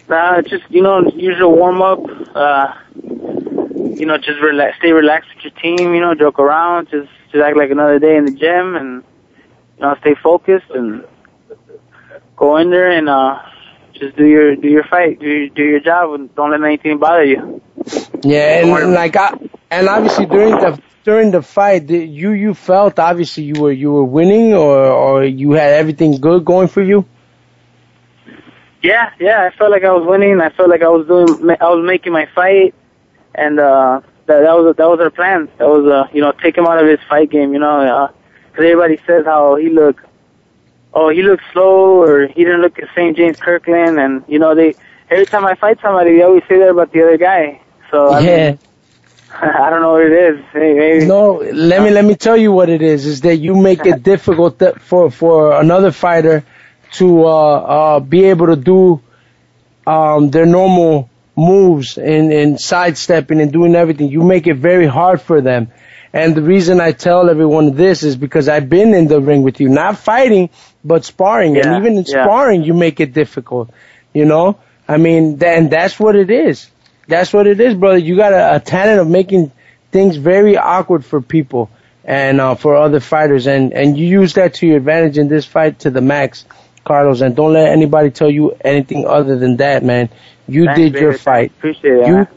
S10: Nah, just you know, usual warm up. Uh, you know, just relax, stay relaxed with your team. You know, joke around, just just act like another day in the gym, and you know, stay focused and go in there and uh, just do your do your fight, do your, do your job, and don't let anything bother you.
S2: Yeah, and like I, and obviously during the during the fight, you you felt obviously you were you were winning or or you had everything good going for you.
S10: Yeah, yeah, I felt like I was winning. I felt like I was doing, I was making my fight, and uh, that that was that was our plan. That was uh, you know, take him out of his fight game. You know, uh 'cause everybody says how he looked, oh, he looked slow, or he didn't look the same James Kirkland, and you know, they every time I fight somebody, they always say that about the other guy. So I
S2: yeah.
S10: mean, I don't know what it is. Maybe.
S2: No, let me let me tell you what it is. Is that you make it difficult that for for another fighter to uh, uh, be able to do um, their normal moves and, and sidestepping and doing everything. You make it very hard for them. And the reason I tell everyone this is because I've been in the ring with you, not fighting, but sparring.
S10: Yeah,
S2: and even in
S10: yeah.
S2: sparring, you make it difficult. You know, I mean, th- and that's what it is. That's what it is, brother. You got a, a talent of making things very awkward for people and uh, for other fighters, and and you use that to your advantage in this fight to the max, Carlos. And don't let anybody tell you anything other than that, man. You
S10: Thanks,
S2: did your fight.
S10: Appreciate it.
S2: You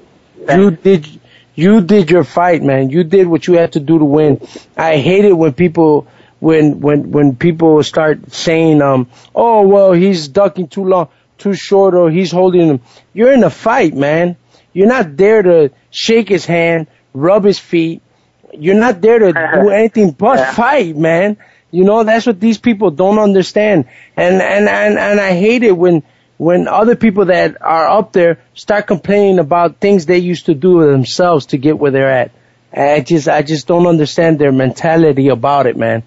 S2: you did you did your fight, man. You did what you had to do to win. I hate it when people when when when people start saying um oh well he's ducking too long too short or he's holding him. You're in a fight, man. You're not there to shake his hand, rub his feet. You're not there to do anything but
S10: Yeah.
S2: fight, man. You know, that's what these people don't understand. And, and, and, and I hate it when, when other people that are up there start complaining about things they used to do themselves to get where they're at. I just, I just don't understand their mentality about it, man.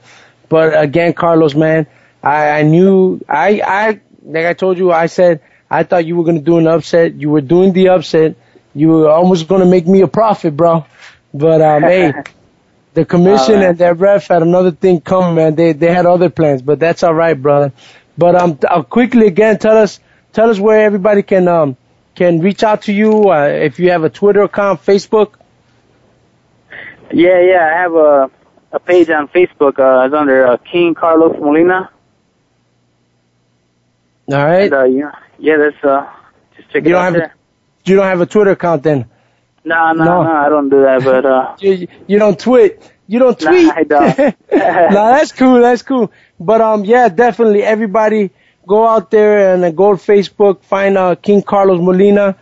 S2: But again, Carlos, man, I, I knew, I, I, like I told you, I said, I thought you were going to do an upset. You were doing the upset. You were almost going to make me a profit, bro. But, um, hey, the commission
S10: right.
S2: and that ref had another thing coming, man. They, they had other plans, but that's all right, brother. But, um, I'll quickly again, tell us, tell us where everybody can, um, can reach out to you, uh, if you have a Twitter account, Facebook.
S10: Yeah, yeah. I have a a page on Facebook. Uh, it's under uh, King Carlos Molina.
S2: All right.
S10: And, uh, yeah, yeah. That's uh, just check
S2: You
S10: it
S2: don't
S10: out
S2: have
S10: there.
S2: a, you don't have a Twitter account then?
S10: No, no,
S2: No.
S10: no, I don't do that. But uh,
S2: You, you don't tweet. You don't tweet. Nah.
S10: I don't.
S2: nah, that's cool. That's cool. But um, yeah, definitely everybody go out there and uh, go to Facebook, find uh, King Carlos Molina,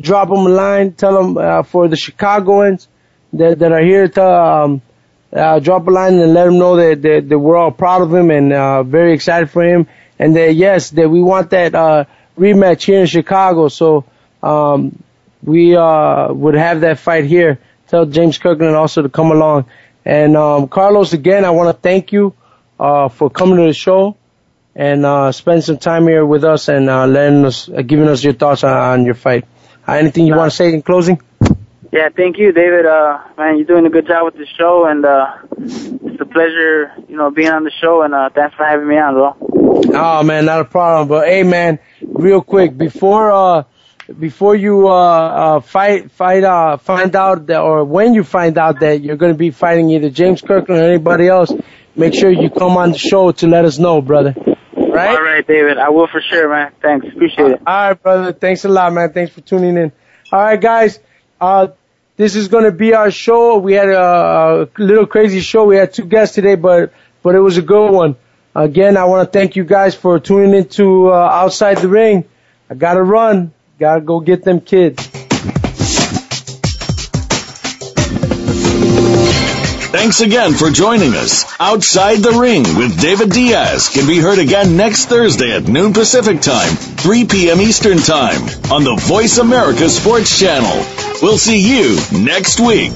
S2: drop him a line, tell him uh, for the Chicagoans that that are here to um, uh, drop a line and let him know that, that that we're all proud of him and uh, very excited for him, and that yes, that we want that uh, rematch here in Chicago. So um, we uh, would have that fight here. Tell James Kirkland also to come along. And um, Carlos, again, I want to thank you uh, for coming to the show and uh, spend some time here with us and uh, letting us, uh, giving us your thoughts on, on your fight. Uh, anything you want to say in closing?
S10: yeah, thank you, David. Uh, man, you're doing a good job with the show, and uh, it's a pleasure, you know, being on the show. And uh, thanks for having me on, bro.
S2: Oh man, not a problem. But hey, man, real quick before uh before you uh, uh fight fight uh find out that or when you find out that you're gonna be fighting either James Kirkland or anybody else, make sure you come on the show to let us know, brother. Right?
S10: All right, David. I will for sure, man. Thanks. Appreciate it.
S2: All right, brother. Thanks a lot, man. Thanks for tuning in. All right, guys. Uh, this is gonna be our show. We had a, a little crazy show. We had two guests today, but but it was a good one. Again, I want to thank you guys for tuning into uh, Outside the Ring. I gotta run. Gotta go get them kids.
S1: Thanks again for joining us. Outside the Ring with David Diaz can be heard again next Thursday at noon Pacific Time, 3 p.m. Eastern Time on the Voice America Sports Channel. We'll see you next week.